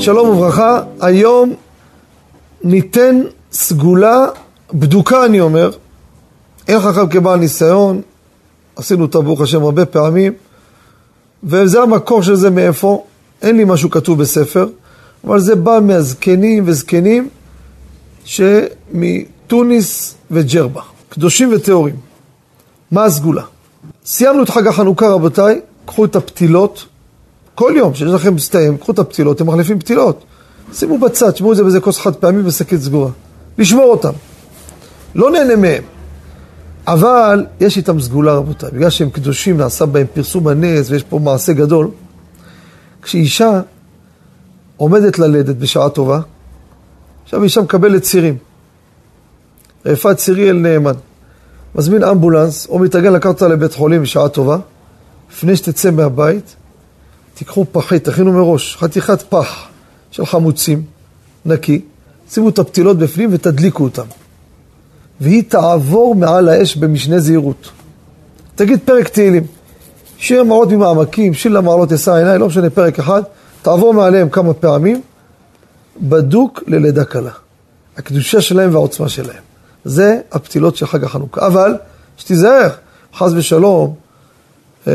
שלום וברכה, היום ניתן סגולה בדוקה אני אומר, אין חכם כבעל ניסיון, עשינו אותה ברוך השם הרבה פעמים, וזה המקור של זה מאיפה, אין לי משהו כתוב בספר, אבל זה בא מהזקנים וזקנים שמתוניס וג'רבה, קדושים וטהורים. מה הסגולה? סיימנו את חג החנוכה רבותיי, קחו את הפתילות, כל יום שיש לכם מסתיים, קחו את הפתילות, אתם מחליפים פתילות. שימו בצד, תשמעו את זה באיזה כוס חד פעמי בשקית סגורה. לשמור אותם. לא נהנה מהם. אבל יש איתם סגולה רבותיי, בגלל שהם קדושים, נעשה בהם פרסום הנס ויש פה מעשה גדול. כשאישה עומדת ללדת בשעה טובה, עכשיו אישה מקבלת צירים. רפאת צירי אל נאמן. מזמין אמבולנס או מתארגן לקחת אותה לבית חולים בשעה טובה, לפני שתצא מהבית, תיקחו פחית, תכינו מראש, חתיכת פח של חמוצים, נקי, שימו את הפתילות בפנים ותדליקו אותם. והיא תעבור מעל האש במשנה זהירות. תגיד פרק תהילים. שיר מעות ממעמקים, שיר למעלות אשא עיניי, לא משנה, פרק אחד, תעבור מעליהם כמה פעמים, בדוק ללידה קלה. הקדושה שלהם והעוצמה שלהם. זה הפתילות של חג החנוכה. אבל, שתיזהר, חס ושלום, אה,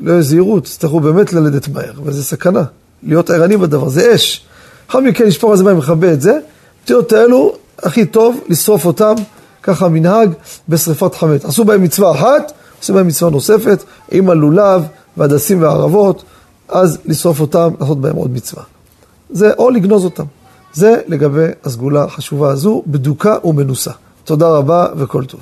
לא יהיה זהירות, תצטרכו באמת ללדת מהר, וזה סכנה, להיות ערני בדבר, זה אש. לאחר מכן לשפור על זה מים ולכבה את זה, הפתילות האלו, הכי טוב לשרוף אותם, ככה מנהג, בשרפת חמץ. עשו בהם מצווה אחת, עושים בהם מצווה נוספת, עם הלולב והדסים והערבות, אז לשרוף אותם, לעשות בהם עוד מצווה. זה או לגנוז אותם. זה לגבי הסגולה החשובה הזו, בדוקה ומנוסה. תודה רבה וכל טוב.